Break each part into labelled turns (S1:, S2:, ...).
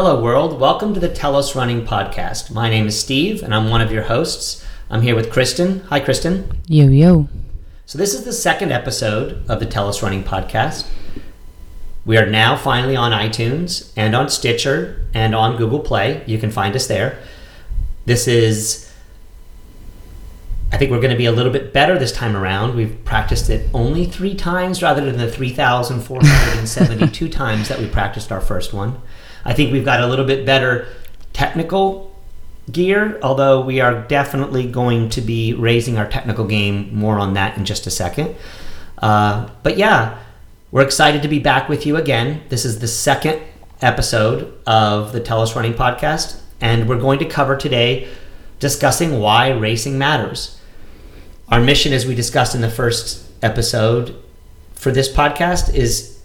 S1: Hello, world. Welcome to the Telos Running Podcast. My name is Steve, and I'm one of your hosts. I'm here with Kristen. Hi, Kristen.
S2: Yo, yo.
S1: So, this is the second episode of the Telos Running Podcast. We are now finally on iTunes and on Stitcher and on Google Play. You can find us there. This is, I think we're going to be a little bit better this time around. We've practiced it only three times rather than the 3,472 times that we practiced our first one. I think we've got a little bit better technical gear, although we are definitely going to be raising our technical game more on that in just a second. Uh, but yeah, we're excited to be back with you again. This is the second episode of the Telos Running Podcast, and we're going to cover today discussing why racing matters. Our mission, as we discussed in the first episode for this podcast, is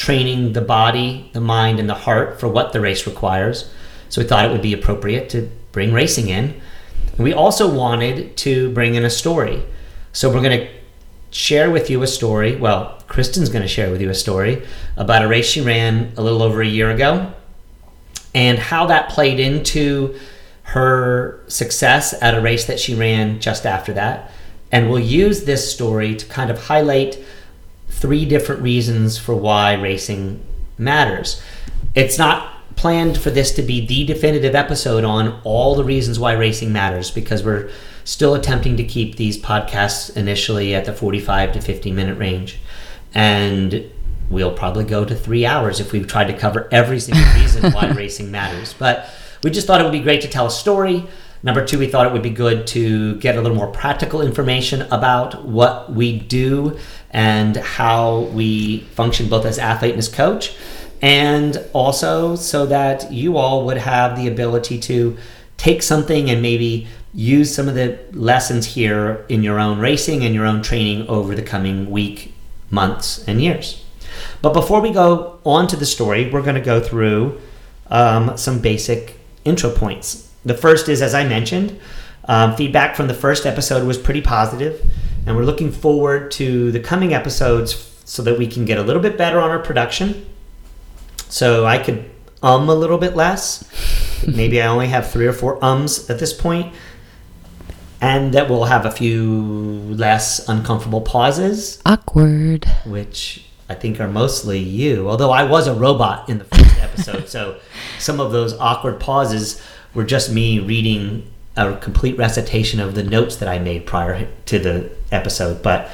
S1: training the body, the mind, and the heart for what the race requires. So we thought it would be appropriate to bring racing in. And we also wanted to bring in a story. So we're going to share with you a story. Well, Kristen's going to share with you a story about a race she ran a little over a year ago and how that played into her success at a race that she ran just after that. And we'll use this story to kind of highlight three different reasons for why racing matters. It's not planned for this to be the definitive episode on all the reasons why racing matters because we're still attempting to keep these podcasts initially at the 45 to 50 minute range. And we'll probably go to three hours if we've tried to cover every single reason why racing matters. But we just thought it would be great to tell a story. Number two, we thought it would be good to get a little more practical information about what we do and how we function both as athlete and as coach. And also so that you all would have the ability to take something and maybe use some of the lessons here in your own racing and your own training over the coming week, months, and years. But before we go on to the story, we're going to go through um, some basic intro points. The first is, as I mentioned, um, feedback from the first episode was pretty positive, and we're looking forward to the coming episodes so that we can get a little bit better on our production. So I could um a little bit less. Maybe I only have three or four ums at this point, and that we'll have a few less uncomfortable pauses,
S2: Awkward.
S1: which I think are mostly you. Although I was a robot in the first episode, so some of those awkward pauses were just me reading a complete recitation of the notes that I made prior to the episode. But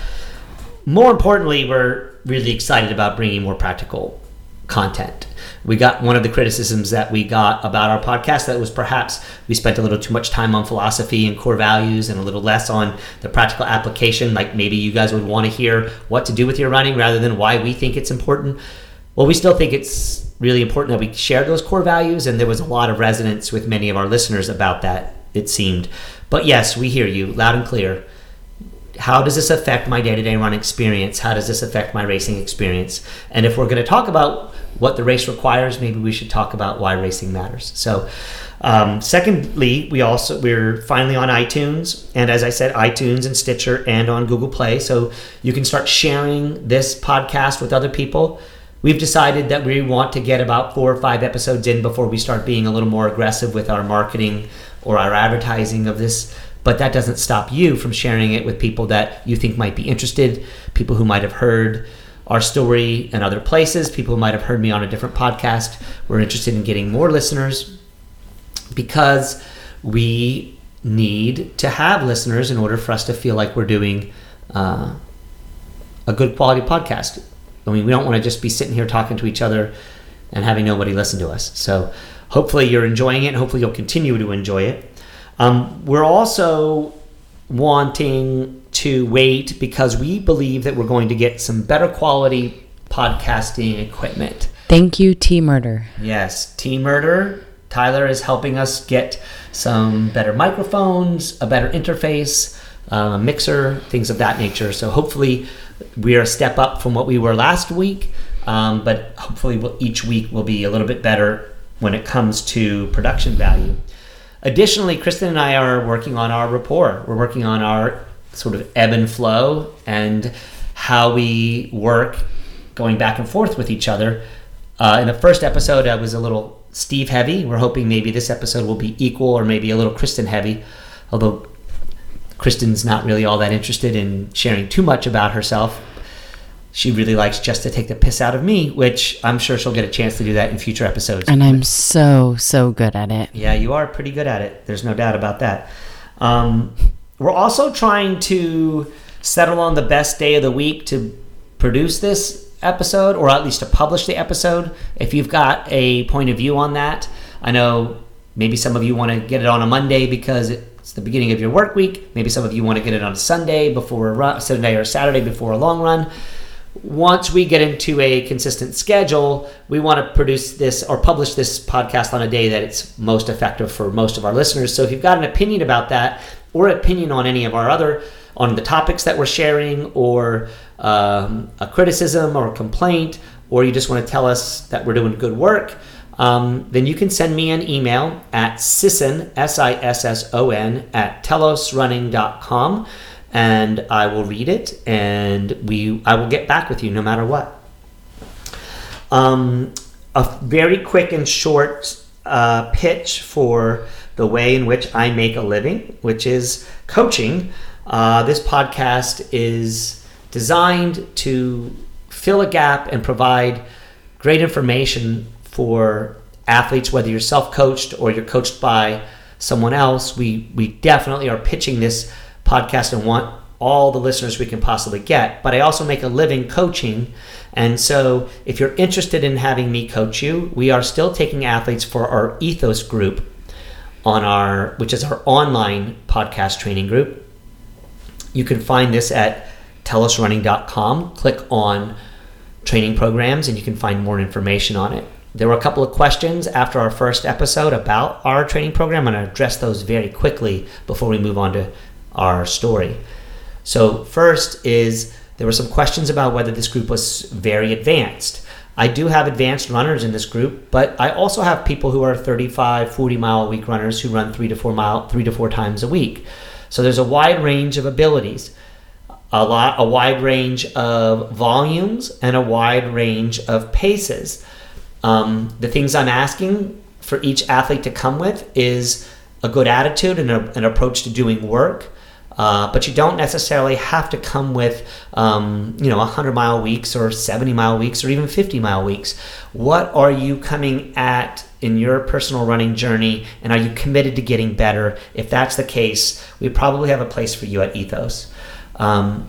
S1: more importantly, we're really excited about bringing more practical content. We got one of the criticisms that we got about our podcast that was perhaps we spent a little too much time on philosophy and core values and a little less on the practical application. Like maybe you guys would want to hear what to do with your running rather than why we think it's important. Well, we still think it's really important that we share those core values, and there was a lot of resonance with many of our listeners about that, it seemed. But yes, we hear you loud and clear. How does this affect my day to day run experience? How does this affect my racing experience? And if we're going to talk about what the race requires, maybe we should talk about why racing matters. So, um, secondly, we also we're finally on iTunes, and as I said, iTunes and Stitcher and on Google Play, so you can start sharing this podcast with other people. We've decided that we want to get about four or five episodes in before we start being a little more aggressive with our marketing or our advertising of this. But that doesn't stop you from sharing it with people that you think might be interested, people who might have heard our story in other places, people who might have heard me on a different podcast. We're interested in getting more listeners because we need to have listeners in order for us to feel like we're doing uh, a good quality podcast. I mean, we don't want to just be sitting here talking to each other and having nobody listen to us. So hopefully you're enjoying it. Hopefully you'll continue to enjoy it. Um, we're also wanting to wait because we believe that we're going to get some better quality podcasting equipment.
S2: Thank you, T Murder.
S1: Yes, Team Murder. Tyler is helping us get some better microphones, a better interface, a mixer, things of that nature. So hopefully, we are a step up from what we were last week. Um, but hopefully, we'll, each week will be a little bit better when it comes to production value. Additionally, Kristen and I are working on our rapport. We're working on our sort of ebb and flow and how we work going back and forth with each other. Uh, in the first episode, I was a little Steve heavy. We're hoping maybe this episode will be equal or maybe a little Kristen heavy, although Kristen's not really all that interested in sharing too much about herself. She really likes just to take the piss out of me, which I'm sure she'll get a chance to do that in future episodes.
S2: And I'm so, so good at it.
S1: Yeah, you are pretty good at it. There's no doubt about that. Um, we're also trying to settle on the best day of the week to produce this episode, or at least to publish the episode. If you've got a point of view on that, I know maybe some of you want to get it on a Monday because it's the beginning of your work week. Maybe some of you want to get it on a Sunday before a run, Sunday or Saturday before a long run. Once we get into a consistent schedule, we want to produce this or publish this podcast on a day that it's most effective for most of our listeners. So if you've got an opinion about that or opinion on any of our other on the topics that we're sharing or um, a criticism or a complaint, or you just want to tell us that we're doing good work, um, then you can send me an email at sisson, S-I-S-S-O-N, at telosrunning.com, and I will read it, and we I will get back with you no matter what. Um, a very quick and short uh, pitch for the way in which I make a living, which is coaching. Uh, this podcast is designed to fill a gap and provide great information for athletes, whether you're self coached or you're coached by someone else. We, we definitely are pitching this podcast and want all the listeners we can possibly get. But I also make a living coaching. And so if you're interested in having me coach you, we are still taking athletes for our Ethos group on our which is our online podcast training group. You can find this at telosrunning.com. Click on training programs and you can find more information on it. There were a couple of questions after our first episode about our training program, and I address those very quickly before we move on to our story. So, first is there were some questions about whether this group was very advanced. I do have advanced runners in this group, but I also have people who are 35, 40 mile a week runners who run three to four mile, three to four times a week. So there's a wide range of abilities, a lot, a wide range of volumes, and a wide range of paces. Um, the things I'm asking for each athlete to come with is a good attitude and a, an approach to doing work. Uh, but you don't necessarily have to come with, um, you know, 100 mile weeks or 70 mile weeks or even 50 mile weeks. What are you coming at in your personal running journey and are you committed to getting better? If that's the case, we probably have a place for you at Ethos. Um,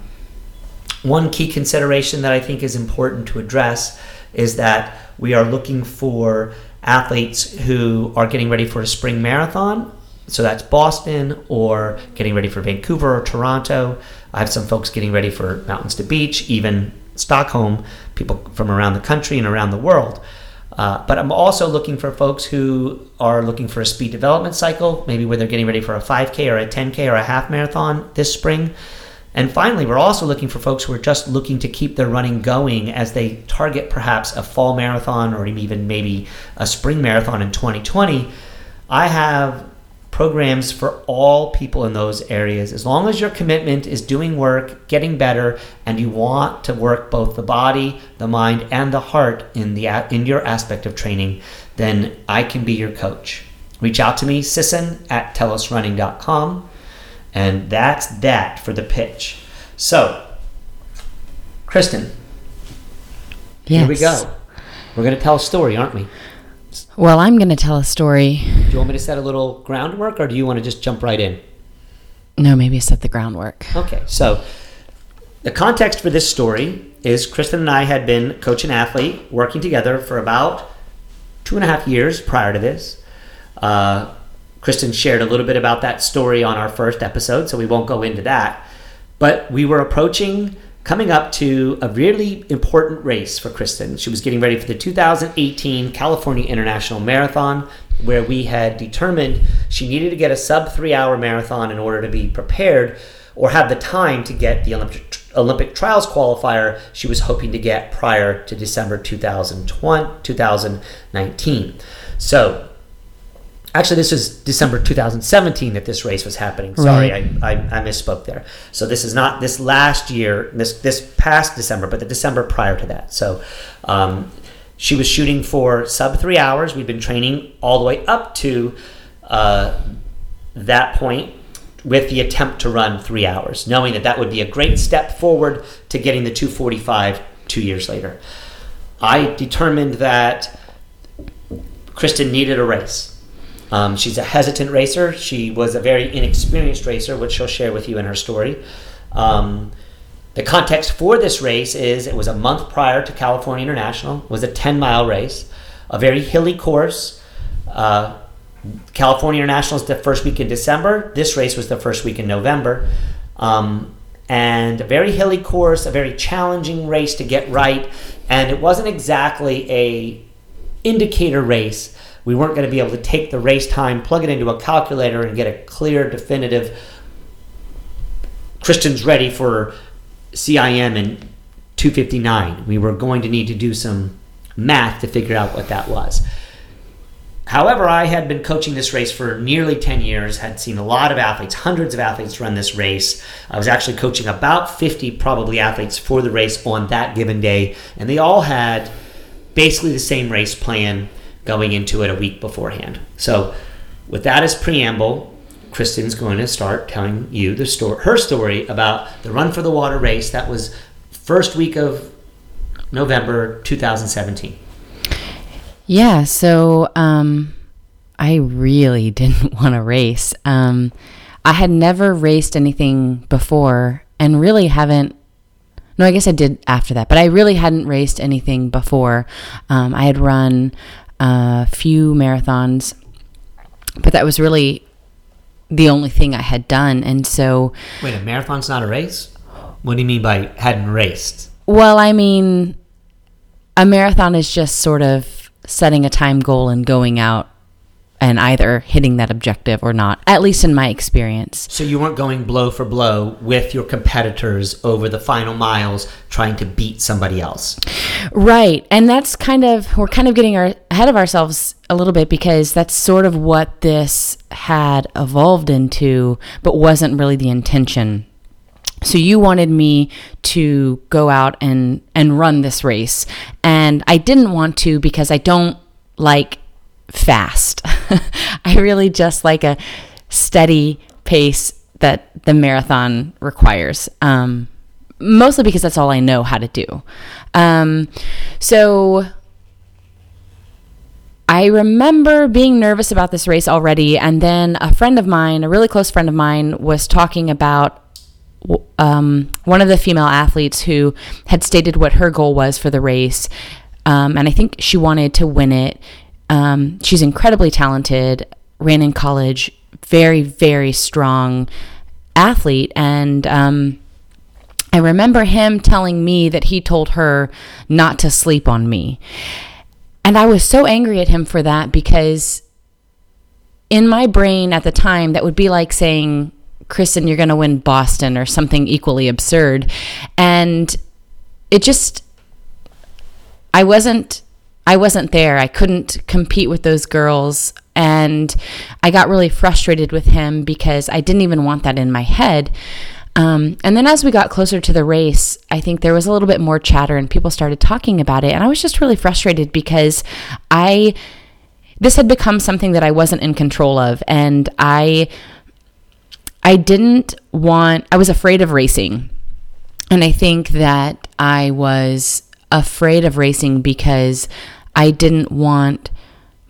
S1: one key consideration that I think is important to address is that we are looking for athletes who are getting ready for a spring marathon so that's Boston or getting ready for Vancouver or Toronto. I have some folks getting ready for Mountains to Beach, even Stockholm, people from around the country and around the world. Uh, but I'm also looking for folks who are looking for a speed development cycle, maybe where they're getting ready for a 5K or a 10K or a half marathon this spring. And finally, we're also looking for folks who are just looking to keep their running going as they target perhaps a fall marathon or even maybe a spring marathon in 2020. I have programs for all people in those areas. As long as your commitment is doing work, getting better, and you want to work both the body, the mind, and the heart in the in your aspect of training, then I can be your coach. Reach out to me, sisson at telosrunning.com. And that's that for the pitch. So, Kristen,
S2: Yes.
S1: here we go. We're going to tell a story, aren't we?
S2: Well, I'm going to tell a story.
S1: Do you want me to set a little groundwork or do you want to just jump right in?
S2: No, maybe set the groundwork.
S1: Okay, so the context for this story is Kristen and I had been coach and athlete working together for about two and a half years prior to this. Uh, Kristen shared a little bit about that story on our first episode, so we won't go into that. But we were approaching, coming up to a really important race for Kristen. She was getting ready for the 2018 California International Marathon, where we had determined she needed to get a sub three hour marathon in order to be prepared or have the time to get the Olympic, Olympic trials qualifier she was hoping to get prior to December 2020, 2019. So, actually, this was December 2017 that this race was happening. Sorry,
S2: Right.
S1: I, I, I misspoke there. So, this is not this last year, this, this past December, but the December prior to that. So, um, She was shooting for sub three hours. We've been training all the way up to uh, that point with the attempt to run three hours, knowing that that would be a great step forward to getting the 245 two years later. I determined that Kristen needed a race. Um, she's a hesitant racer. She was a very inexperienced racer, which she'll share with you in her story. Um, the context for this race is it was a month prior to California International. It was a 10 mile race, a very hilly course. Uh, California International is the first week in December. This race was the first week in November. Um, and a very hilly course, a very challenging race to get right. And it wasn't exactly a indicator race we weren't going to be able to take the race time, plug it into a calculator, and get a clear, definitive Kristen's ready for CIM in 259. We were going to need to do some math to figure out what that was. However, I had been coaching this race for nearly 10 years, had seen a lot of athletes, hundreds of athletes run this race. I was actually coaching about 50 probably athletes for the race on that given day, and they all had basically the same race plan going into it a week beforehand. So, with that as preamble, Kristen's going to start telling you the story, her story about the Run for the Water race that was first week of November 2017.
S2: Yeah, so um, I really didn't want to race. Um, I had never raced anything before and really haven't. No, I guess I did after that, but I really hadn't raced anything before. Um, I had run a few marathons, but that was really the only thing I had done. And so.
S1: Wait, a marathon's not a race? What do you mean by hadn't raced?
S2: Well, I mean, a marathon is just sort of setting a time goal and going out and either hitting that objective or not, at least in my experience.
S1: So you weren't going blow for blow with your competitors over the final miles trying to beat somebody else.
S2: Right. And that's kind of, we're kind of getting our, ahead of ourselves a little bit because that's sort of what this had evolved into, but wasn't really the intention. So you wanted me to go out and and run this race and I didn't want to because I don't like fast. I really just like a steady pace that the marathon requires. Um, mostly because that's all I know how to do. Um, so I remember being nervous about this race already, and then a friend of mine, a really close friend of mine, was talking about um, one of the female athletes who had stated what her goal was for the race. Um, and I think she wanted to win it um, she's incredibly talented, ran in college, very, very strong athlete. And um, I remember him telling me that he told her not to sleep on me. And I was so angry at him for that because in my brain at the time, that would be like saying, Kristen, you're going to win Boston or something equally absurd. And it just, I wasn't I wasn't there. I couldn't compete with those girls. And I got really frustrated with him because I didn't even want that in my head. Um, and then as we got closer to the race, I think there was a little bit more chatter and people started talking about it. And I was just really frustrated because I, this had become something that I wasn't in control of. And I, I didn't want, I was afraid of racing. And I think that I was afraid of racing because I didn't want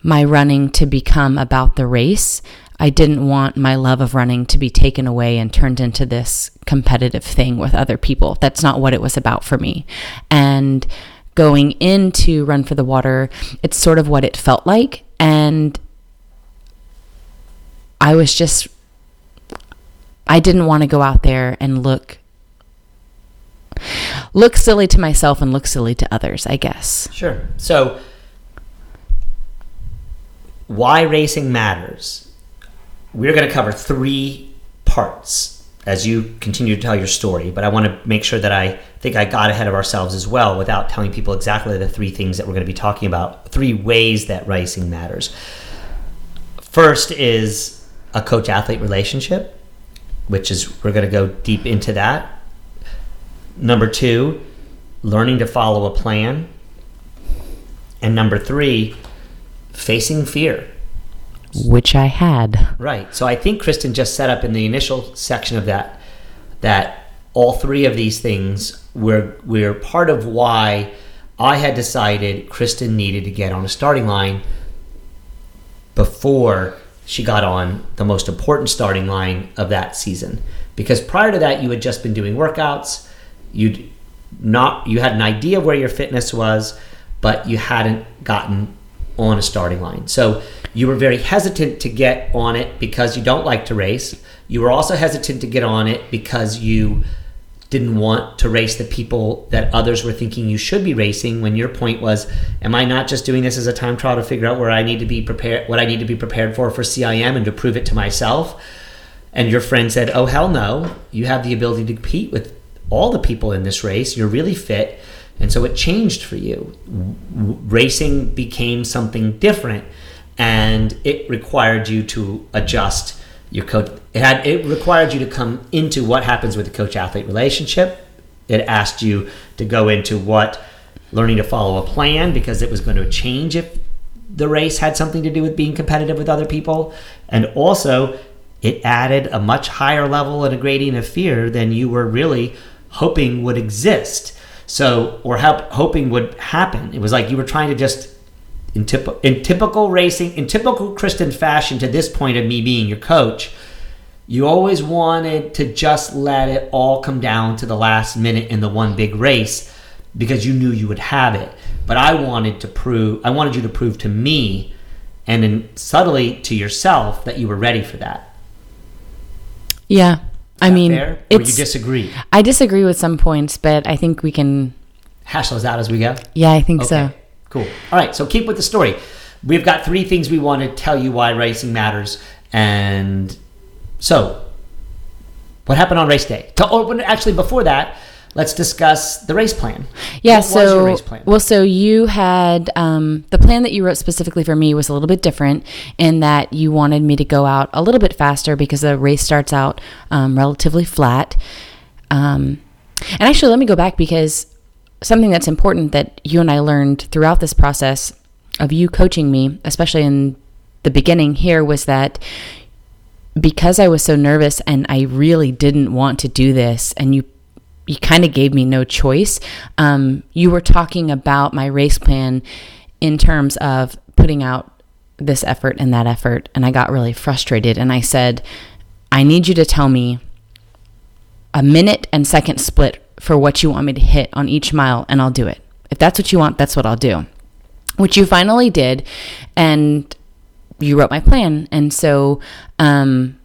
S2: my running to become about the race. I didn't want my love of running to be taken away and turned into this competitive thing with other people. That's not what it was about for me. And going into Run for the Water, it's sort of what it felt like. And I was just, I didn't want to go out there and look look silly to myself and look silly to others, I guess.
S1: Sure. So why racing matters. We're going to cover three parts as you continue to tell your story, but I want to make sure that I think I got ahead of ourselves as well without telling people exactly the three things that we're going to be talking about, three ways that racing matters. First is a coach athlete relationship, which is we're going to go deep into that. Number two, learning to follow a plan. And number three, facing fear.
S2: Which I had.
S1: Right. So I think Kristen just set up in the initial section of that that all three of these things were were part of why I had decided Kristen needed to get on a starting line before she got on the most important starting line of that season. Because prior to that, you had just been doing workouts. You'd not you had an idea of where your fitness was, but you hadn't gotten on a starting line. So you were very hesitant to get on it because you don't like to race. You were also hesitant to get on it because you didn't want to race the people that others were thinking you should be racing when your point was am i not just doing this as a time trial to figure out where i need to be prepared what i need to be prepared for for cim and to prove it to myself and your friend said oh hell no you have the ability to compete with all the people in this race you're really fit and so it changed for you. Racing became something different and it required you to adjust your coach it had it required you to come into what happens with the coach athlete relationship. It asked you to go into what learning to follow a plan because it was going to change if the race had something to do with being competitive with other people. And also it added a much higher level and a gradient of fear than you were really hoping would exist so or help, hoping would happen it was like you were trying to just in, typ- in typical racing, in typical Kristen fashion, to this point of me being your coach, you always wanted to just let it all come down to the last minute in the one big race because you knew you would have it. But I wanted to prove, I wanted you to prove to me and then subtly to yourself that you were ready for that.
S2: Yeah. I mean?
S1: Or you disagree?
S2: I disagree with some points, but I think we can
S1: hash those out as we go.
S2: Yeah, I think
S1: Okay.
S2: so.
S1: Cool. All right, so keep with the story. We've got three things we want to tell you why racing matters. And so, what happened on race day? To, oh, but actually, before that, let's discuss the race plan.
S2: Yeah,
S1: What was
S2: so
S1: your race plan?
S2: well, so you had um, the plan that you wrote specifically for me was a little bit different in that you wanted me to go out a little bit faster because the race starts out um, relatively flat. Um, and actually, let me go back because something that's important that you and I learned throughout this process of you coaching me, especially in the beginning here, was that because I was so nervous and I really didn't want to do this, and you you kind of gave me no choice. Um, you were talking about my race plan in terms of putting out this effort and that effort, and I got really frustrated. And I said, I need you to tell me a minute and second split for what you want me to hit on each mile, and I'll do it. If that's what you want, that's what I'll do. Which you finally did, and you wrote my plan. And so, um,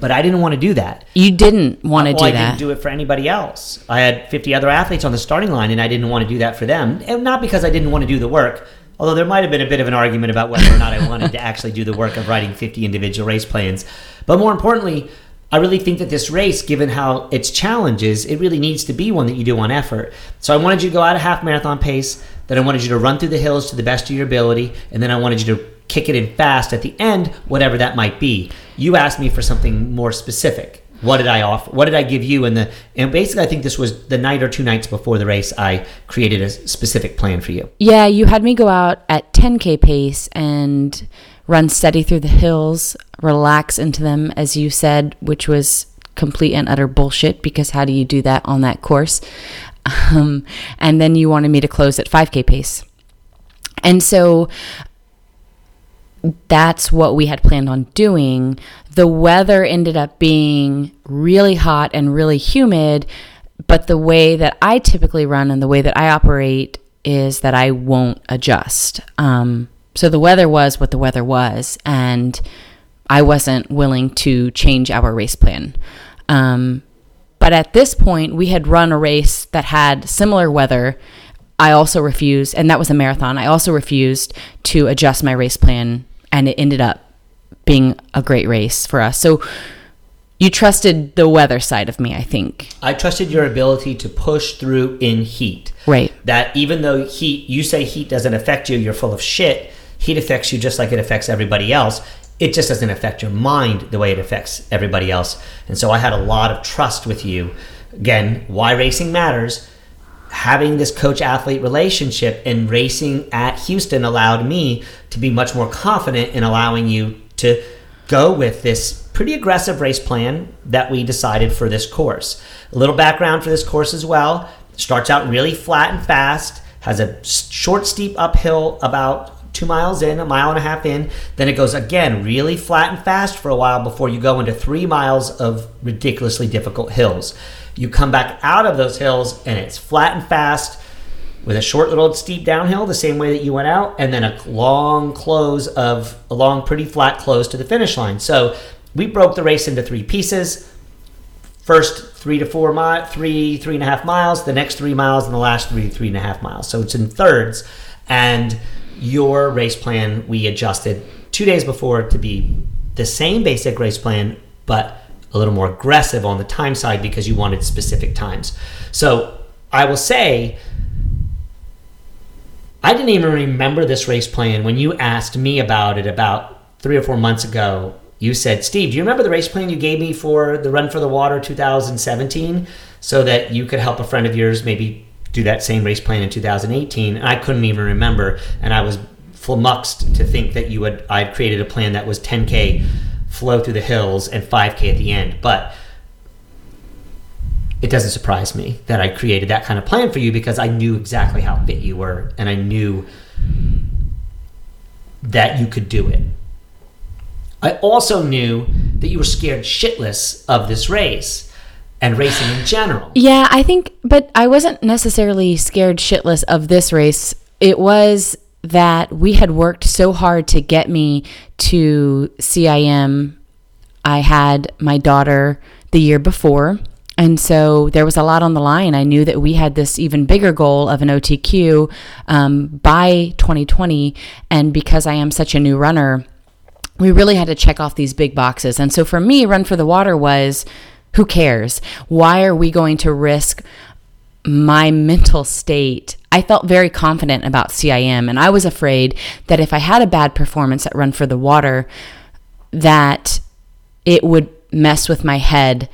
S1: But I didn't want to do that.
S2: you didn't want to
S1: well,
S2: do
S1: I
S2: that.
S1: I didn't do it for anybody else. I had 50 other athletes on the starting line, and I didn't want to do that for them. And not because I didn't want to do the work, although there might have been a bit of an argument about whether or not I wanted to actually do the work of writing 50 individual race plans. But more importantly, I really think that this race, given how its challenges, it really needs to be one that you do on effort. So I wanted you to go at a half marathon pace, then I wanted you to run through the hills to the best of your ability, and then I wanted you to kick it in fast at the end, whatever that might be. You asked me for something more specific. What did I offer? What did I give you? And the and basically, I think this was the night or two nights before the race. I created a specific plan for you.
S2: Yeah, you had me go out at 10k pace and run steady through the hills, relax into them, as you said, which was complete and utter bullshit because how do you do that on that course? Um, and then you wanted me to close at 5k pace. And so that's what we had planned on doing. The weather ended up being really hot and really humid, but the way that I typically run and the way that I operate is that I won't adjust. Um, so the weather was what the weather was, and I wasn't willing to change our race plan. Um, but at this point, we had run a race that had similar weather. I also refused, and that was a marathon. I also refused to adjust my race plan, and it ended up being a great race for us. So you trusted the weather side of me, I think.
S1: I trusted your ability to push through in heat.
S2: Right.
S1: That even though heat, you say heat doesn't affect you, you're full of shit. Heat affects you just like it affects everybody else. It just doesn't affect your mind the way it affects everybody else. And so I had a lot of trust with you. Again, why racing matters. Having this coach athlete relationship and racing at Houston allowed me to be much more confident in allowing you to go with this pretty aggressive race plan that we decided for this course. A little background for this course as well. Starts out really flat and fast, has a short, steep uphill about two miles in, a mile and a half in. Then it goes again really flat and fast for a while before you go into three miles of ridiculously difficult hills. You come back out of those hills and it's flat and fast with a short little steep downhill the same way that you went out and then a long close of a long pretty flat close to the finish line so we broke the race into three pieces first three to four mile three three and a half miles the next three miles and the last three three and a half miles so it's in thirds and your race plan we adjusted two days before to be the same basic race plan but a little more aggressive on the time side because you wanted specific times so i will say I didn't even remember this race plan when you asked me about it about three or four months ago. You said, Steve, do you remember the race plan you gave me for the Run for the Water 2017 so that you could help a friend of yours maybe do that same race plan in 2018? And I couldn't even remember. And I was flummoxed to think that you had, I'd created a plan that was 10K flow through the hills and 5K at the end. But it doesn't surprise me that I created that kind of plan for you because I knew exactly how fit you were and I knew that you could do it. I also knew that you were scared shitless of this race and racing in general.
S2: Yeah, I think, but I wasn't necessarily scared shitless of this race. It was that we had worked so hard to get me to CIM. I had my daughter the year before and so there was a lot on the line. I knew that we had this even bigger goal of an OTQ um, by 2020. And because I am such a new runner, we really had to check off these big boxes. And so for me, Run for the Water was who cares? Why are we going to risk my mental state? I felt very confident about CIM, and I was afraid that if I had a bad performance at Run for the Water, that it would mess with my head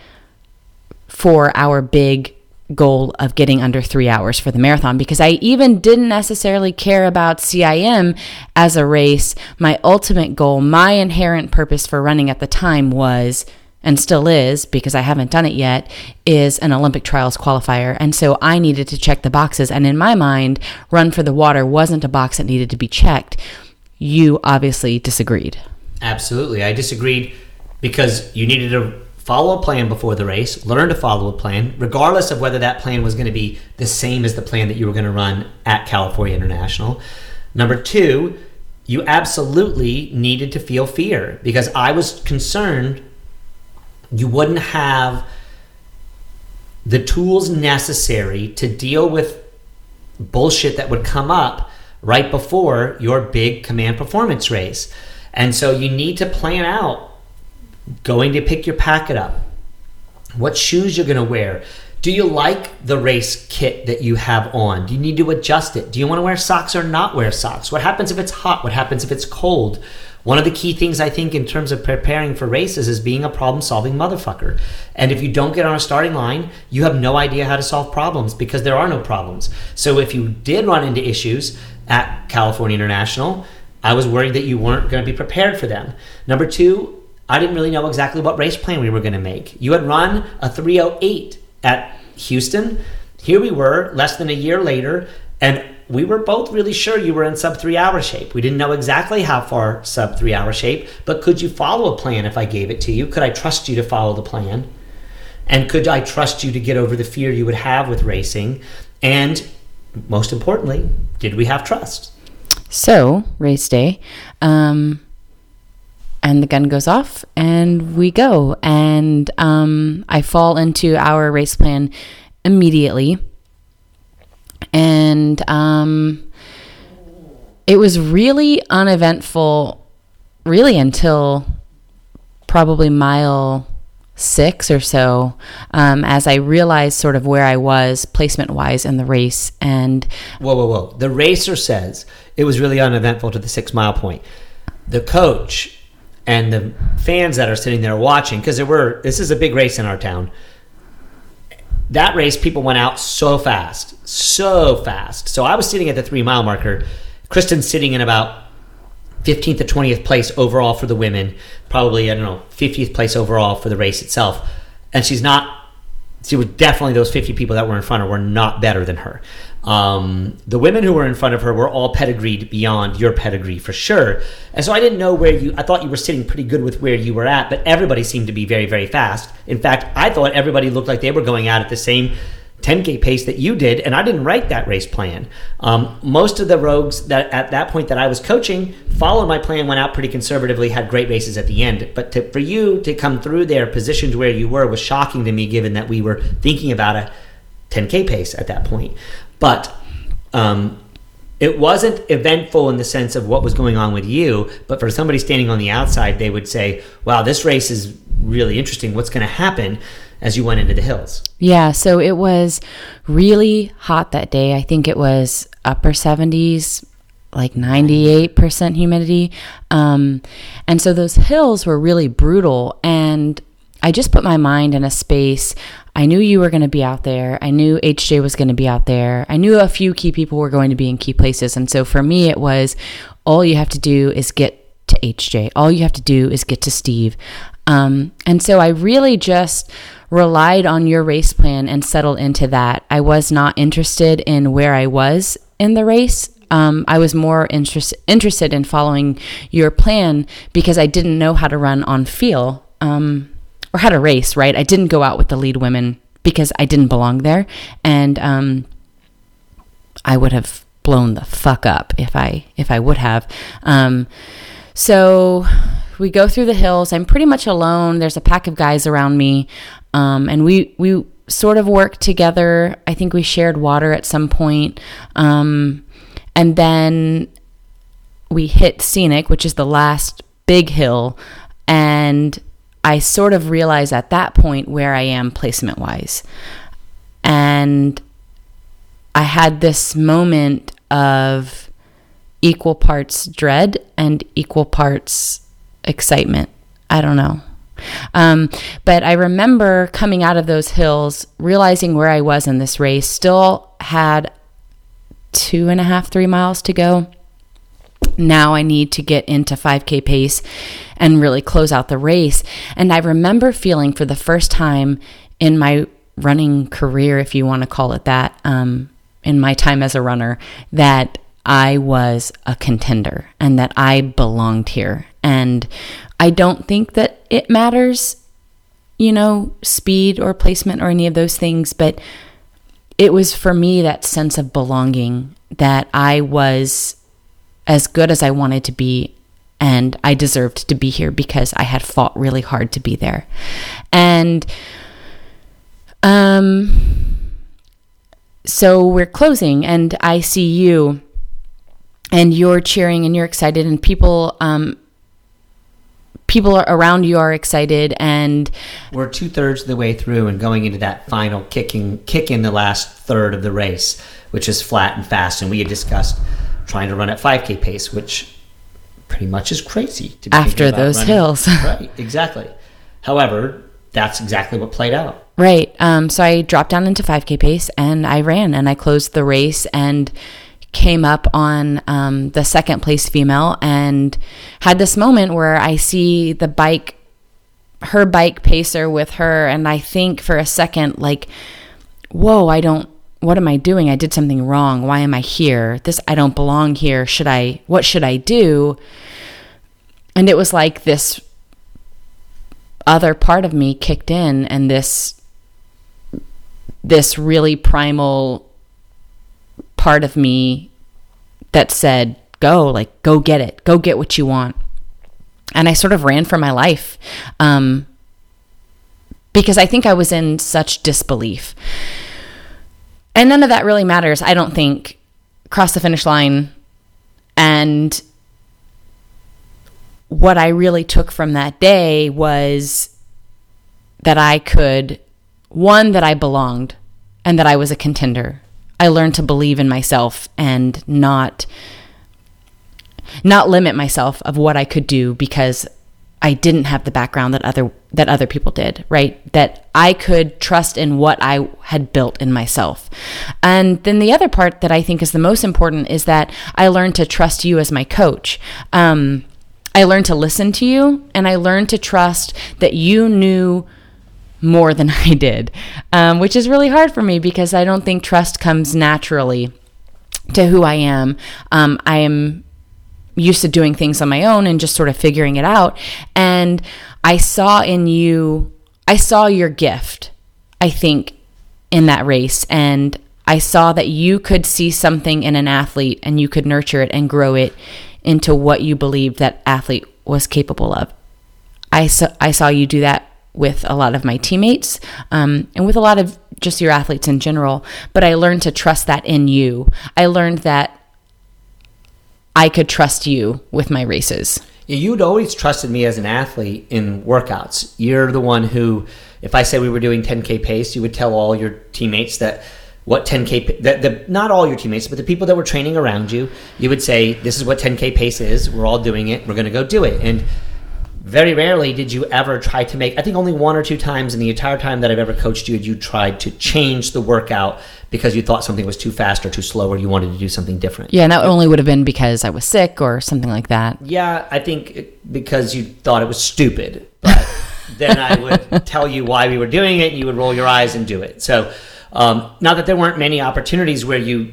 S2: for our big goal of getting under three hours for the marathon because I even didn't necessarily care about CIM as a race. My ultimate goal, my inherent purpose for running at the time was and still is because I haven't done it yet, is an Olympic trials qualifier. And so I needed to check the boxes. And in my mind, run for the water wasn't a box that needed to be checked. You obviously disagreed.
S1: Absolutely. I disagreed because you needed to follow a plan before the race, learn to follow a plan, regardless of whether that plan was going to be the same as the plan that you were going to run at California International. Number two, you absolutely needed to feel fear because I was concerned you wouldn't have the tools necessary to deal with bullshit that would come up right before your big command performance race. And so you need to plan out going to pick your packet up, what shoes you're going to wear. Do you like the race kit that you have on? Do you need to adjust it? Do you want to wear socks or not wear socks? What happens if it's hot? What happens if it's cold? One of the key things I think in terms of preparing for races is being a problem solving motherfucker. And if you don't get on a starting line, you have no idea how to solve problems because there are no problems. So if you did run into issues at California International, I was worried that you weren't going to be prepared for them. Number two, I didn't really know exactly what race plan we were going to make. You had run a 308 at Houston. Here we were, less than a year later, and we were both really sure you were in sub three hour shape. We didn't know exactly how far sub three hour shape, but could you follow a plan if I gave it to you? Could I trust you to follow the plan? And could I trust you to get over the fear you would have with racing? And most importantly, did we have trust?
S2: So, race day. Um, and the gun goes off and we go and um, i fall into our race plan immediately and um, it was really uneventful really until probably mile six or so um, as i realized sort of where i was placement wise in the race. And
S1: whoa whoa whoa. The racer says it was really uneventful to the six mile point. The coach and the fans that are sitting there watching because there were this is a big race in our town that race, people went out so fast, so fast. So I was sitting at the three mile marker. Kristen's sitting in about 15th to 20th place overall for the women, probably, I don't know, 50th place overall for the race itself. And she's not, she was definitely those 50 people that were in front of her were not better than her. Um, the women who were in front of her were all pedigreed beyond your pedigree for sure. And so I didn't know where you, I thought you were sitting pretty good with where you were at, but everybody seemed to be very, very fast. In fact, I thought everybody looked like they were going out at the same 10k pace that you did, and I didn't write that race plan. Um, most of the rogues that at that point that I was coaching followed my plan, went out pretty conservatively, had great races at the end. But to, for you to come through there, positioned where you were, was shocking to me, given that we were thinking about a 10k pace at that point. But um, it wasn't eventful in the sense of what was going on with you, but for somebody standing on the outside, they would say, "Wow, this race is really interesting. What's going to happen?" as you went into the hills?
S2: Yeah, so it was really hot that day. I think it was upper 70s, like 98% humidity. Um, and so those hills were really brutal. And I just put my mind in a space. I knew you were going to be out there. I knew HJ was going to be out there. I knew a few key people were going to be in key places. And so for me, it was all you have to do is get to HJ. All you have to do is get to Steve. Um, and so I really just relied on your race plan and settled into that. I was not interested in where I was in the race. Um, I was more interest, interested in following your plan because I didn't know how to run on feel um, or had a race, right? I didn't go out with the lead women because I didn't belong there. And um, I would have blown the fuck up if I if I would have. Um, so we go through the hills. I'm pretty much alone. There's a pack of guys around me, um, and we we sort of work together. I think we shared water at some point, um, and then we hit scenic, which is the last big hill, and I sort of realize at that point where I am placement wise, and I had this moment of equal parts dread and equal parts excitement. I don't know. Um, but I remember coming out of those hills, realizing where I was in this race, still had two and a half, three miles to go. Now I need to get into 5K pace and really close out the race. And I remember feeling for the first time in my running career, if you want to call it that, um, in my time as a runner, that I was a contender and that I belonged here. And I don't think that it matters, you know, speed or placement or any of those things, but it was for me that sense of belonging that I was as good as I wanted to be and I deserved to be here because I had fought really hard to be there. And um so we're closing and I see you and you're cheering and you're excited and people um, people around you are excited and
S1: we're two thirds of the way through and going into that final kicking kick in the last third of the race which is flat and fast and we had discussed trying to run at 5k pace which pretty much is crazy
S2: after those running. hills.
S1: Right exactly. However that's exactly what played out.
S2: Right um, so i dropped down into 5k pace and i ran and i closed the race and came up on um, the second place female and had this moment where I see the bike, her bike pacer with her, and I think for a second, like, whoa, I don't, what am I doing? I did something wrong. Why am I here? This, I don't belong here. Should I, what should I do? And it was like this other part of me kicked in and this, this really primal part of me that said, go, like, go get it, go get what you want. And I sort of ran for my life um, because I think I was in such disbelief. And none of that really matters. I don't think cross the finish line and what I really took from that day was that I could, one, that I belonged and that I was a contender. I learned to believe in myself and not not limit myself of what I could do because I didn't have the background that other that other people did, right? That I could trust in what I had built in myself. And then the other part that I think is the most important is that I learned to trust you as my coach. Um, I learned to listen to you, and I learned to trust that you knew more than I did, um, which is really hard for me because I don't think trust comes naturally to who I am. Um, I am used to doing things on my own and just sort of figuring it out. And I saw in you, I saw your gift, I think, in that race. And I saw that you could see something in an athlete and you could nurture it and grow it into what you believed that athlete was capable of. I saw, I saw you do that with a lot of my teammates um, and with a lot of just your athletes in general. But I learned to trust that in you. I learned that I could trust you with my races.
S1: You'd always trusted me as an athlete in workouts. You're the one who, if I say we were doing 10k pace, you would tell all your teammates that what 10k that the not all your teammates, but the people that were training around you, you would say this is what 10k pace is. We're all doing it. We're going to go do it. And very rarely did you ever try to make i think only one or two times in the entire time that i've ever coached you you tried to change the workout because you thought something was too fast or too slow or you wanted to do something different
S2: Yeah, and that only would have been because I was sick or something like that.
S1: yeah i think it, because you thought it was stupid but then i would tell you why we were doing it and you would roll your eyes and do it so um, not that there weren't many opportunities where you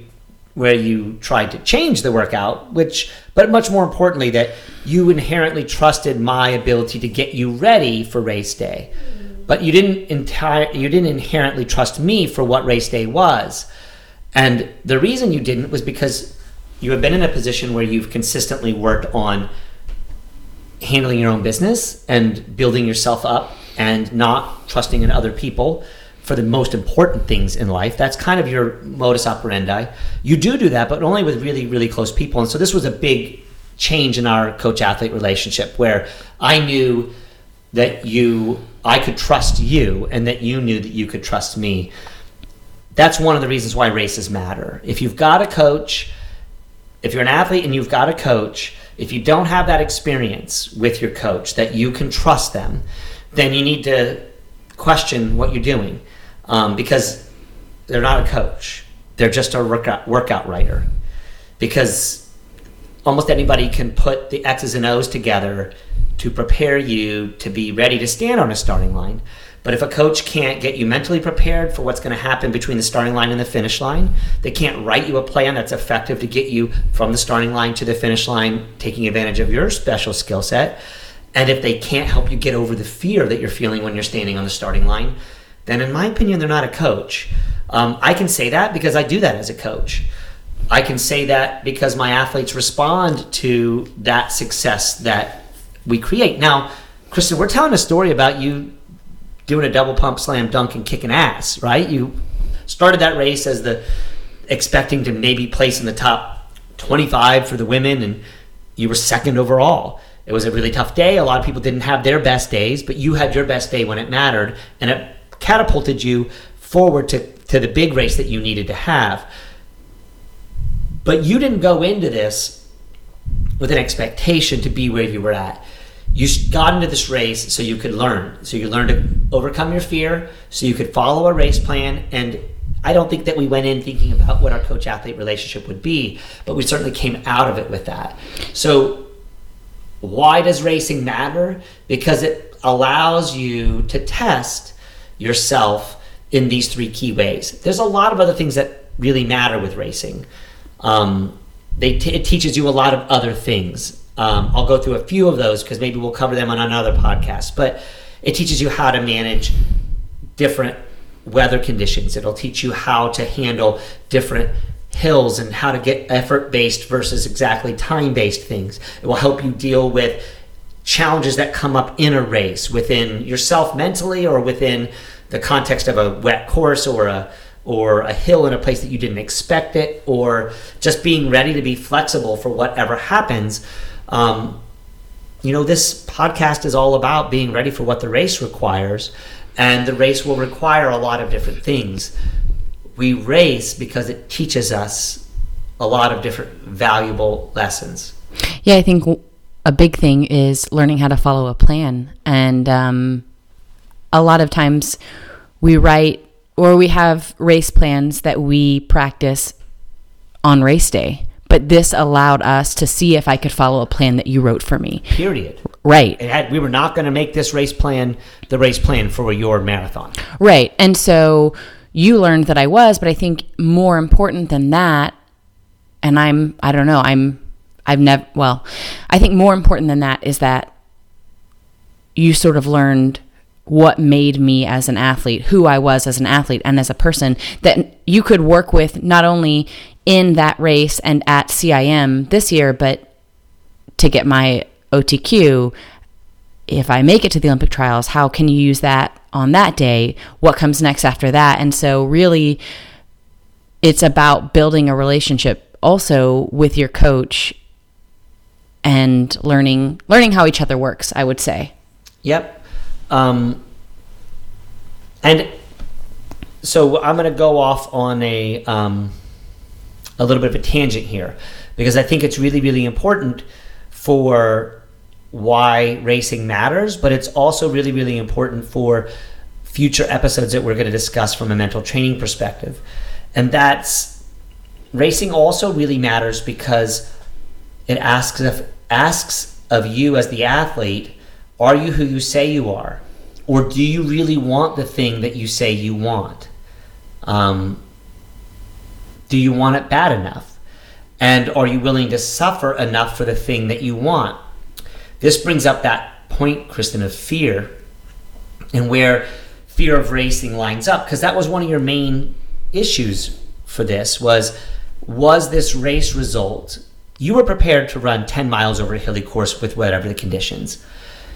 S1: where you tried to change the workout which but much more importantly that you inherently trusted my ability to get you ready for race day. But you didn't entire you didn't inherently trust me for what race day was. And the reason you didn't was because you have been in a position where you've consistently worked on handling your own business and building yourself up and not trusting in other people for the most important things in life. That's kind of your modus operandi. You do do that, but only with really, really close people. And so this was a big change in our coach athlete relationship where I knew that you, I could trust you and that you knew that you could trust me. That's one of the reasons why races matter. If you've got a coach, if you're an athlete and you've got a coach, if you don't have that experience with your coach that you can trust them, then you need to question what you're doing um, because they're not a coach. They're just a workout, workout writer. Because almost anybody can put the X's and O's together to prepare you to be ready to stand on a starting line. But if a coach can't get you mentally prepared for what's going to happen between the starting line and the finish line, they can't write you a plan that's effective to get you from the starting line to the finish line, taking advantage of your special skill set. And if they can't help you get over the fear that you're feeling when you're standing on the starting line, then in my opinion, they're not a coach. Um, I can say that because I do that as a coach. I can say that because my athletes respond to that success that we create. Now, Kristen, we're telling a story about you doing a double pump slam dunk and kicking ass, right? You started that race as the expecting to maybe place in the top 25 for the women and you were second overall. It was a really tough day. A lot of people didn't have their best days, but you had your best day when it mattered and it catapulted you forward to, to the big race that you needed to have. But you didn't go into this with an expectation to be where you were at. You got into this race so you could learn. So you learned to overcome your fear, so you could follow a race plan. And I don't think that we went in thinking about what our coach athlete relationship would be, but we certainly came out of it with that. So, why does racing matter? Because it allows you to test yourself in these three key ways. There's a lot of other things that really matter with racing. Um, they t- it teaches you a lot of other things. Um, I'll go through a few of those because maybe we'll cover them on another podcast. But it teaches you how to manage different weather conditions. It'll teach you how to handle different hills and how to get effort based versus exactly time based things. It will help you deal with challenges that come up in a race within yourself mentally or within the context of a wet course or a or a hill in a place that you didn't expect it or just being ready to be flexible for whatever happens um, you know this podcast is all about being ready for what the race requires and the race will require a lot of different things. We race because it teaches us a lot of different valuable lessons.
S2: Yeah, I think a big thing is learning how to follow a plan. And um, a lot of times we write or we have race plans that we practice on race day. But this allowed us to see if I could follow a plan that you wrote for me.
S1: Period.
S2: Right.
S1: Had, we were not going to make this race plan the race plan for your marathon.
S2: Right. And so you learned that I was, but I think more important than that, and I'm, I don't know, I'm, I've never, well, I think more important than that is that you sort of learned what made me as an athlete, who I was as an athlete and as a person that you could work with not only in that race and at CIM this year, but to get my OTQ. If I make it to the Olympic trials, how can you use that on that day? What comes next after that? And so, really, it's about building a relationship also with your coach and learning learning how each other works. I would say.
S1: Yep. Um, and so I'm going to go off on a um, a little bit of a tangent here because I think it's really really important for why racing matters, but it's also really really important for future episodes that we're going to discuss from a mental training perspective. And that's racing also really matters because it asks of asks of you as the athlete, are you who you say you are? Or do you really want the thing that you say you want? Um, do you want it bad enough? And are you willing to suffer enough for the thing that you want? This brings up that point, Kristen, of fear and where fear of racing lines up because that was one of your main issues for this was was this race result you were prepared to run 10 miles over a hilly course with whatever the conditions.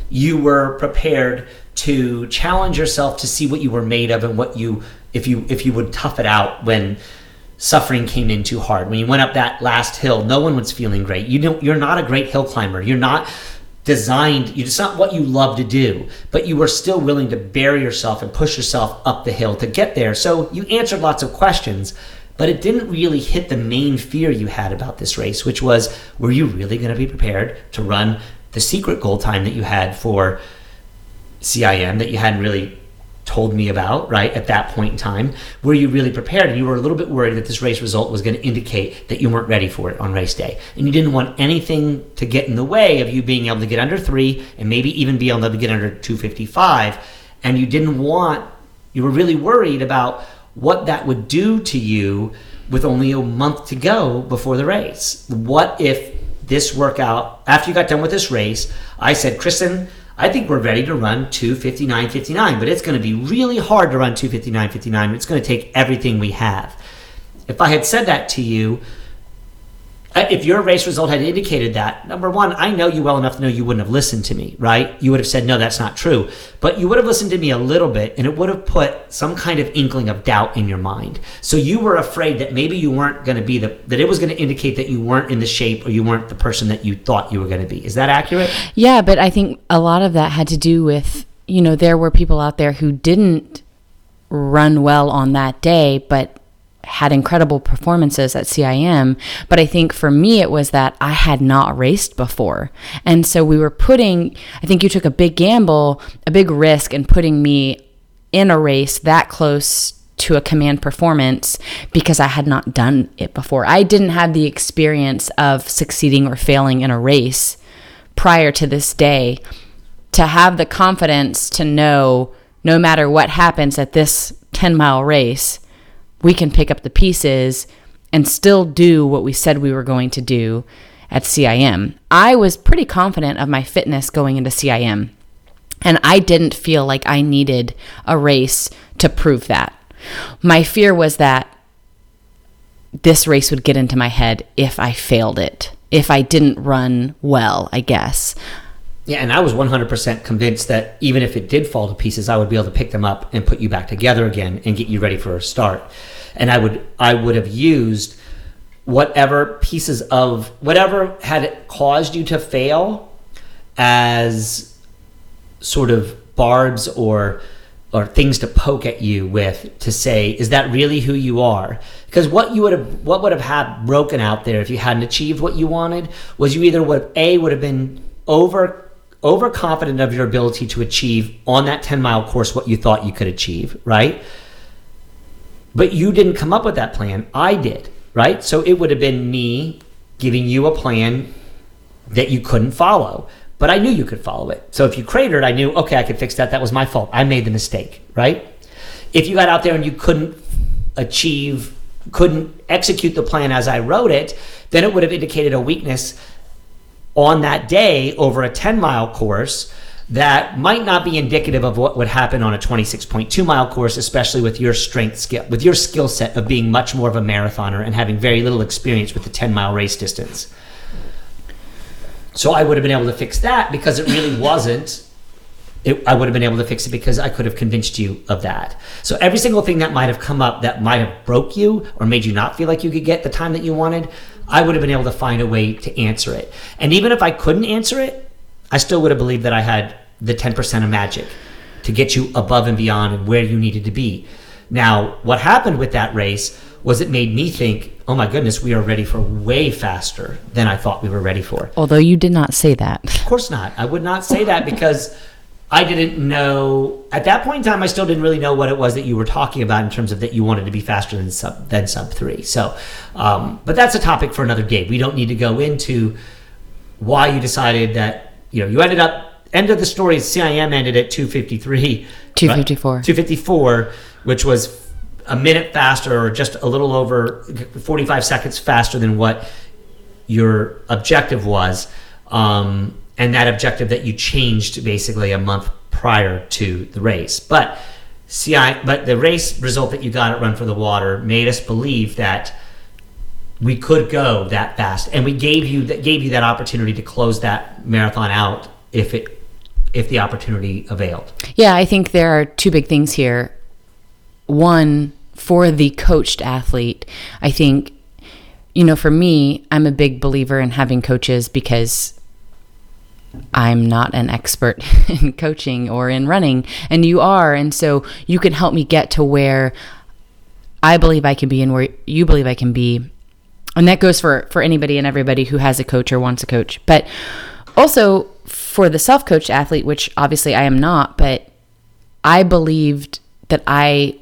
S1: You were prepared to challenge yourself to see what you were made of and what you if you if you would tough it out when suffering came in too hard. When you went up that last hill no one was feeling great. You know you're not a great hill climber. You're not designed it's not what you love to do but you were still willing to bury yourself and push yourself up the hill to get there. So you answered lots of questions but it didn't really hit the main fear you had about this race which was were you really going to be prepared to run the secret goal time that you had for CIM that you hadn't really told me about, right, at that point in time? Were you really prepared? And you were a little bit worried that this race result was going to indicate that you weren't ready for it on race day. And you didn't want anything to get in the way of you being able to get under three and maybe even be able to get under 255. And you didn't want, you were really worried about what that would do to you with only a month to go before the race. What if this workout, after you got done with this race, I said, Kristen, I think we're ready to run 259.59, but it's going to be really hard to run 259.59. It's going to take everything we have. If I had said that to you, Uh, if your race result had indicated that, number one, I know you well enough to know you wouldn't have listened to me, right? You would have said, no, that's not true. But you would have listened to me a little bit and it would have put some kind of inkling of doubt in your mind. So you were afraid that maybe you weren't going to be the, that it was going to indicate that you weren't in the shape or you weren't the person that you thought you were going to be. Is that accurate?
S2: Yeah, but I think a lot of that had to do with, you know, there were people out there who didn't run well on that day, but had incredible performances at CIM, but I think for me it was that I had not raced before. And so we were putting, I think you took a big gamble, a big risk in putting me in a race that close to a command performance because I had not done it before. I didn't have the experience of succeeding or failing in a race prior to this day to have the confidence to know no matter what happens at this 10 mile race we can pick up the pieces and still do what we said we were going to do at CIM. I was pretty confident of my fitness going into CIM, and I didn't feel like I needed a race to prove that. My fear was that this race would get into my head if I failed it, if I didn't run well, I guess.
S1: Yeah, and I was 100% convinced that even if it did fall to pieces, I would be able to pick them up and put you back together again and get you ready for a start. And I would I would have used whatever pieces of whatever had caused you to fail as sort of barbs or or things to poke at you with to say is that really who you are because what you would have what would have had broken out there if you hadn't achieved what you wanted was you either would a would have been over overconfident of your ability to achieve on that 10 mile course what you thought you could achieve, right? But you didn't come up with that plan. I did, right? So it would have been me giving you a plan that you couldn't follow. But I knew you could follow it. So if you cratered, I knew, okay, I could fix that. That was my fault. I made the mistake, right? If you got out there and you couldn't achieve, couldn't execute the plan as I wrote it, then it would have indicated a weakness on that day over a 10 mile course that might not be indicative of what would happen on a 26.2 mile course, especially with your strength skill, with your skill set of being much more of a marathoner and having very little experience with the 10 mile race distance. So I would have been able to fix that because it really wasn't. It, I would have been able to fix it because I could have convinced you of that. So every single thing that might have come up that might have broke you or made you not feel like you could get the time that you wanted, I would have been able to find a way to answer it. And even if I couldn't answer it, I still would have believed that I had the 10% of magic to get you above and beyond and where you needed to be. Now, what happened with that race was it made me think, oh my goodness, we are ready for way faster than I thought we were ready for.
S2: Although you did not say that.
S1: Of course not. I would not say that because I didn't know at that point in time. I still didn't really know what it was that you were talking about in terms of that you wanted to be faster than sub than sub three. So, um, but that's a topic for another day. We don't need to go into why you decided that you know you ended up end of the story. CIM ended at two fifty three,
S2: two fifty four,
S1: two fifty four, which was a minute faster or just a little over forty five seconds faster than what your objective was. Um, and that objective that you changed basically a month prior to the race. But CI, but the race result that you got at Run for the Water made us believe that we could go that fast, and we gave you that gave you that opportunity to close that marathon out if it if the opportunity availed.
S2: Yeah, I think there are two big things here. One, for the coached athlete, I think, you know, for me, I'm a big believer in having coaches because I'm not an expert in coaching or in running, and you are. And so you can help me get to where I believe I can be and where you believe I can be. And that goes for, for anybody and everybody who has a coach or wants a coach. But also for the self coached athlete, which obviously I am not, but I believed that I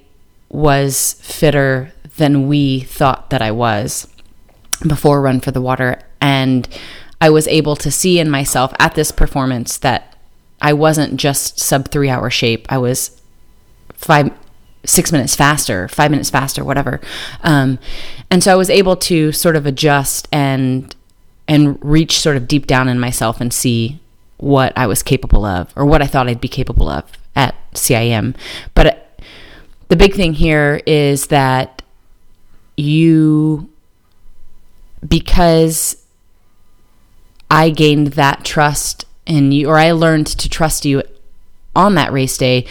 S2: was fitter than we thought that I was before Run for the Water. And I was able to see in myself at this performance that I wasn't just sub three hour shape. I was five, six minutes faster, five minutes faster, whatever. Um, and so I was able to sort of adjust and and reach sort of deep down in myself and see what I was capable of or what I thought I'd be capable of at CIM. But uh, the big thing here is that you because I gained that trust in you, or I learned to trust you on that race day.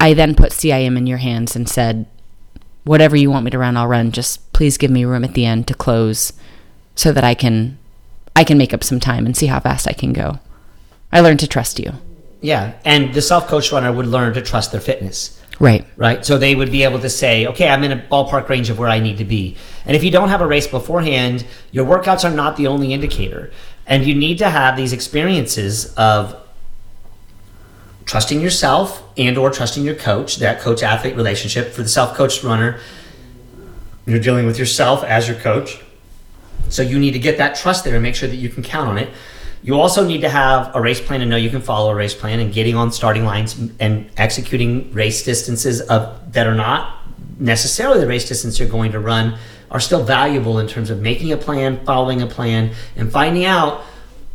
S2: I then put CIM in your hands and said, whatever you want me to run, I'll run. Just please give me room at the end to close so that I can I can make up some time and see how fast I can go. I learned to trust you.
S1: Yeah, and the self-coached runner would learn to trust their fitness.
S2: Right.
S1: Right. So they would be able to say, okay, I'm in a ballpark range of where I need to be. And if you don't have a race beforehand, your workouts are not the only indicator. And you need to have these experiences of trusting yourself and or trusting your coach, that coach athlete relationship. For the self-coached runner, you're dealing with yourself as your coach. So you need to get that trust there and make sure that you can count on it. You also need to have a race plan and know you can follow a race plan and getting on starting lines and executing race distances of that are not necessarily the race distance you're going to run are still valuable in terms of making a plan, following a plan, and finding out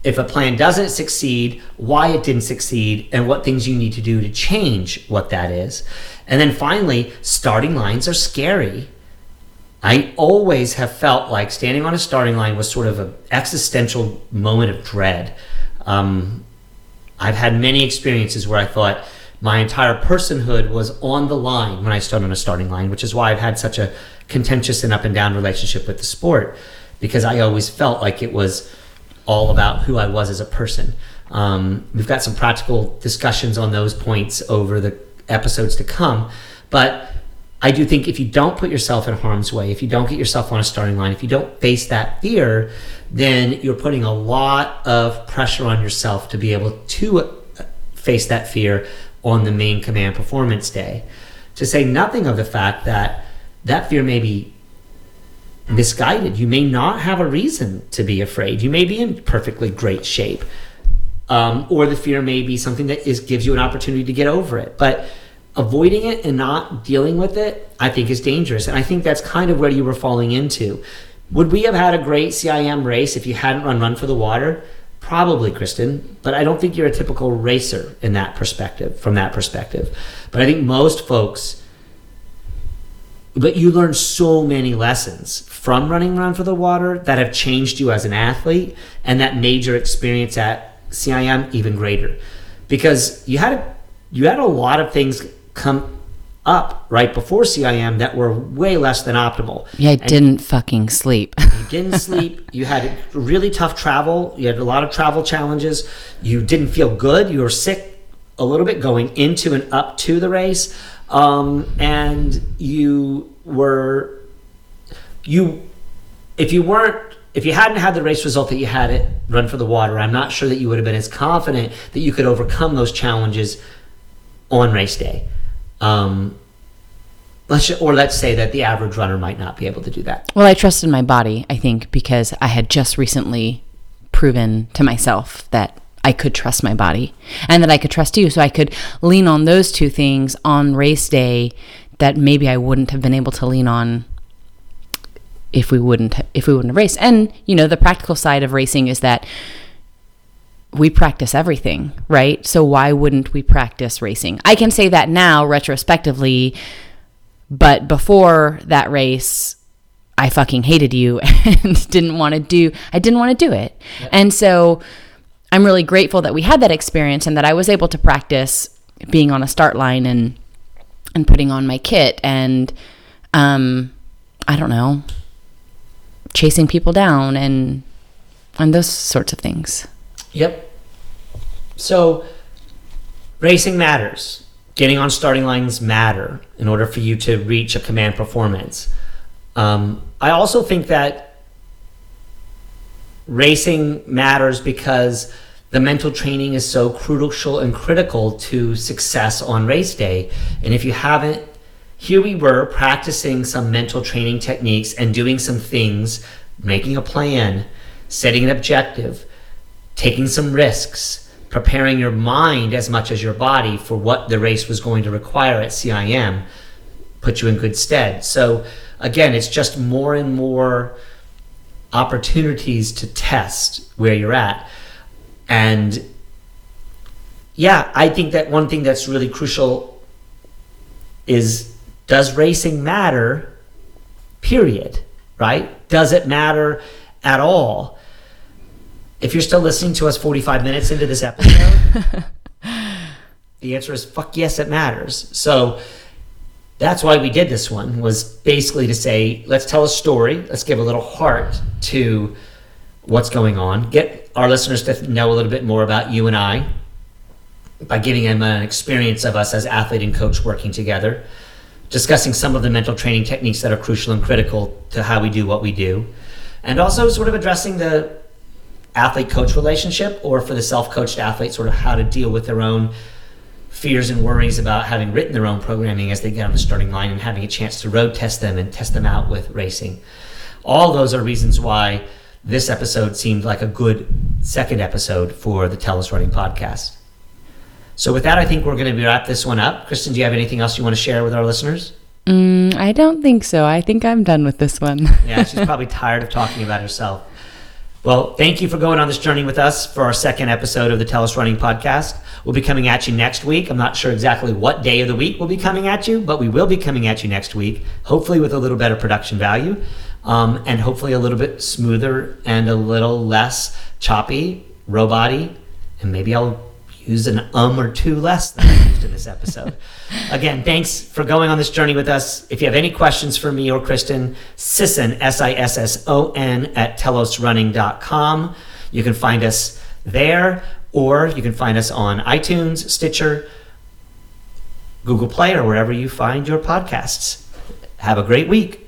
S1: if a plan doesn't succeed, why it didn't succeed, and what things you need to do to change what that is. And then finally, starting lines are scary. I always have felt like standing on a starting line was sort of an existential moment of dread. Um, I've had many experiences where I thought my entire personhood was on the line when I stood on a starting line, which is why I've had such a contentious and up and down relationship with the sport because I always felt like it was all about who I was as a person. Um, we've got some practical discussions on those points over the episodes to come, but I do think if you don't put yourself in harm's way, if you don't get yourself on a starting line, if you don't face that fear, then you're putting a lot of pressure on yourself to be able to uh, face that fear on the main command performance day. To say nothing of the fact that that fear may be misguided. You may not have a reason to be afraid. You may be in perfectly great shape. Um, or the fear may be something that is gives you an opportunity to get over it. But avoiding it and not dealing with it, I think is dangerous. And I think that's kind of where you were falling into. Would we have had a great CIM race if you hadn't run Run for the Water? Probably, Kristen, but I don't think you're a typical racer in that perspective, from that perspective. But I think most folks, but you learn so many lessons from running around for the Water that have changed you as an athlete and that made your experience at CIM even greater. Because you had a, you had a lot of things come up right before CIM that were way less than optimal.
S2: Yeah, I didn't fucking sleep.
S1: You didn't sleep. You had really tough travel. You had a lot of travel challenges. You didn't feel good. You were sick a little bit going into and up to the race. Um, and you were, you, if you weren't, if you hadn't had the race result that you had it run for the water, I'm not sure that you would have been as confident that you could overcome those challenges on race day. Um, let's or let's say that the average runner might not be able to do that.
S2: Well, I trusted my body, I think, because I had just recently proven to myself that I could trust my body and that I could trust you. So I could lean on those two things on race day that maybe I wouldn't have been able to lean on if we wouldn't if we wouldn't have raced. And you know, the practical side of racing is that we practice everything, right? So why wouldn't we practice racing? I can say that now retrospectively, but before that race, I fucking hated you and didn't want to do I didn't want to do it. And so I'm really grateful that we had that experience and that I was able to practice being on a start line and and putting on my kit and um I don't know chasing people down and and those sorts of things.
S1: Yep. So racing matters. Getting on starting lines matter in order for you to reach a command performance. Um, I also think that racing matters because the mental training is so crucial and critical to success on race day. And if you haven't, here we were practicing some mental training techniques and doing some things, making a plan, setting an objective, taking some risks, preparing your mind as much as your body for what the race was going to require at CIM, put you in good stead. So, again, it's just more and more opportunities to test where you're at. And yeah, I think that one thing that's really crucial is does racing matter? Period. Right? Does it matter at all? If you're still listening to us 45 minutes into this episode, the answer is fuck yes, it matters. So that's why we did this one was basically to say let's tell a story let's give a little heart to what's going on get our listeners to know a little bit more about you and i by giving them an experience of us as athlete and coach working together discussing some of the mental training techniques that are crucial and critical to how we do what we do and also sort of addressing the athlete coach relationship or for the self-coached athlete sort of how to deal with their own fears and worries about having written their own programming as they get on the starting line and having a chance to road test them and test them out with racing. All those are reasons why this episode seemed like a good second episode for the Telos Running podcast. So, with that, I think we're going to wrap this one up. Kristen, do you have anything else you want to share with our listeners?
S2: Mm, I don't think so. I think I'm done with this one.
S1: Yeah, she's probably tired of talking about herself. Well, thank you for going on this journey with us for our second episode of the Telos Running podcast. We'll be coming at you next week. I'm not sure exactly what day of the week we'll be coming at you, but we will be coming at you next week, hopefully with a little better production value um, and hopefully a little bit smoother and a little less choppy, roboty, and maybe I'll use an um or two less than I used in this episode. Again, thanks for going on this journey with us. If you have any questions for me or Kristen, Sisson, S I S S O N, at telosrunning.com. You can find us there, or you can find us on iTunes, Stitcher, Google Play, or wherever you find your podcasts. Have a great week.